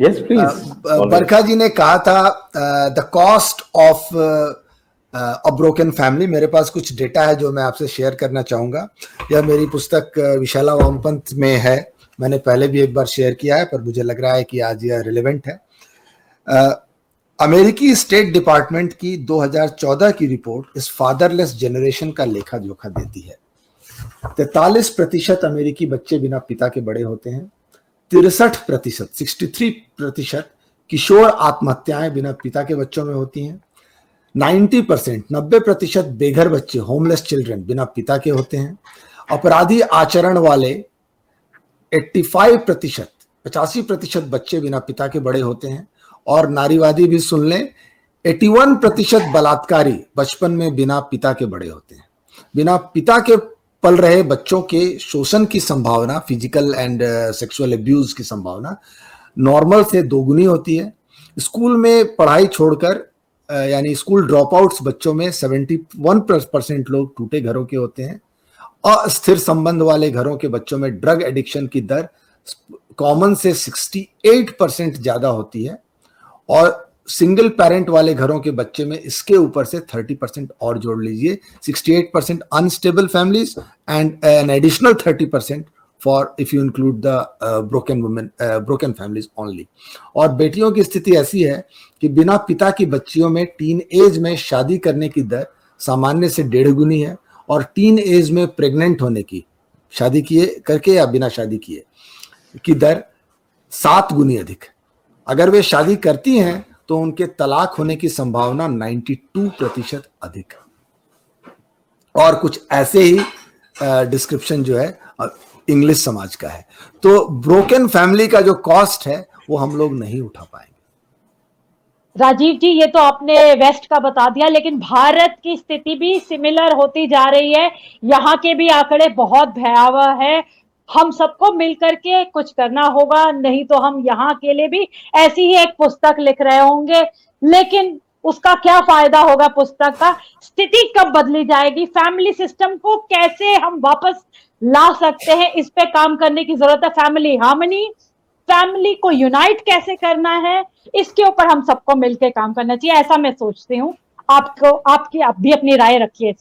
Yes please बरखा जी ने कहा था the cost of a broken family मेरे पास कुछ डेटा है जो मैं आपसे शेयर करना चाहूँगा यह मेरी पुस्तक uh, विशाला वामपंथ में है मैंने पहले भी एक बार शेयर किया है पर मुझे लग रहा है कि आज यह रिलेवेंट है uh, अमेरिकी स्टेट डिपार्टमेंट की 2014 की रिपोर्ट इस फादरलेस जनरेशन का लेखा जोखा देती है तैतालीस प्रतिशत अमेरिकी बच्चे बिना पिता के बड़े होते हैं। तिरसठ प्रतिशत, सिक्सटी थ्री प्रतिशत किशोर आत्महत्याएँ बिना पिता के बच्चों में होती हैं। नाइन्टी परसेंट, नब्बे प्रतिशत बेघर बच्चे, होमलेस चिल्ड्रन, बिना पिता के होते हैं। अपराधी आचरण वाले 85 प्रतिशत, पचासी प्रतिशत बच्चे बिना पिता के बड़े होते हैं। और नारीवादी भी सुन लें 81 प्रतिशत बलात्कारी बचपन में बिना पिता के बड़े होते हैं। बिना पिता के पल रहे बच्चों के शोषण की संभावना फ़िज़िकल एंड सेक्सुअल अब्यूज की संभावना। नॉर्मल से दोगुनी होती है। स्कूल में पढ़ाई छोड़कर uh, यानी स्कूल ड्रॉप आउट्स बच्चों में 71 परसेंट लोग टूटे घरों के होते हैं। अस्थिर संबंध वाले घरों के बच्चों में ड्रग एडिक्शन की दर कॉमन से 68 परसेंट ज़्यादा होती है। और सिंगल पेरेंट वाले घरों के बच्चे में इसके ऊपर से 30 परसेंट और जोड़ लीजिए 68 percent unstable families and an additional 30 percent for if you include the broken women broken families only. और बेटियों की स्थिति ऐसी है कि बिना पिता की बच्चियों में टीन एज में शादी करने की दर सामान्य से डेढ़ गुनी है और टीन एज में प्रेग्नेंट होने की, शादी किए करके या बिना शादी किए, की दर सात गुनी अधिक। अगर वे शादी करती हैं तो उनके तलाक होने की संभावना 92 प्रतिशत अधिक और कुछ ऐसे ही डिस्क्रिप्शन जो है इंग्लिश समाज का है। तो ब्रोकन फैमिली का जो कॉस्ट है, वो हम लोग नहीं उठा पाएँगे। राजीव जी, ये तो आपने वेस्ट का बता दिया, लेकिन भारत की स्थिति भी सिमिलर होती जा रही है। यहाँ के भी आंकड़े बहुत भयावह है। हम सबको मिलकर के कुछ करना होगा, नहीं तो हम यहाँ के लिए भी ऐसी ही एक पुस्तक लिख रहे होंगे। लेकिन उसका क्या फ़ायदा होगा पुस्तक का? स्थिति कब बदली जाएगी? फैमिली सिस्टम को कैसे हम वापस ला सकते हैं? इस पे काम करने की ज़रूरत है। फैमिली हार्मनी फैमिली को यूनाइट कैसे करना है? इसके ऊपर हम सबको मिलकर काम करना चाहिए, ऐसा मैं सोचती हूँ। आपको, आपकी, आप भी अपनी राय रखिए।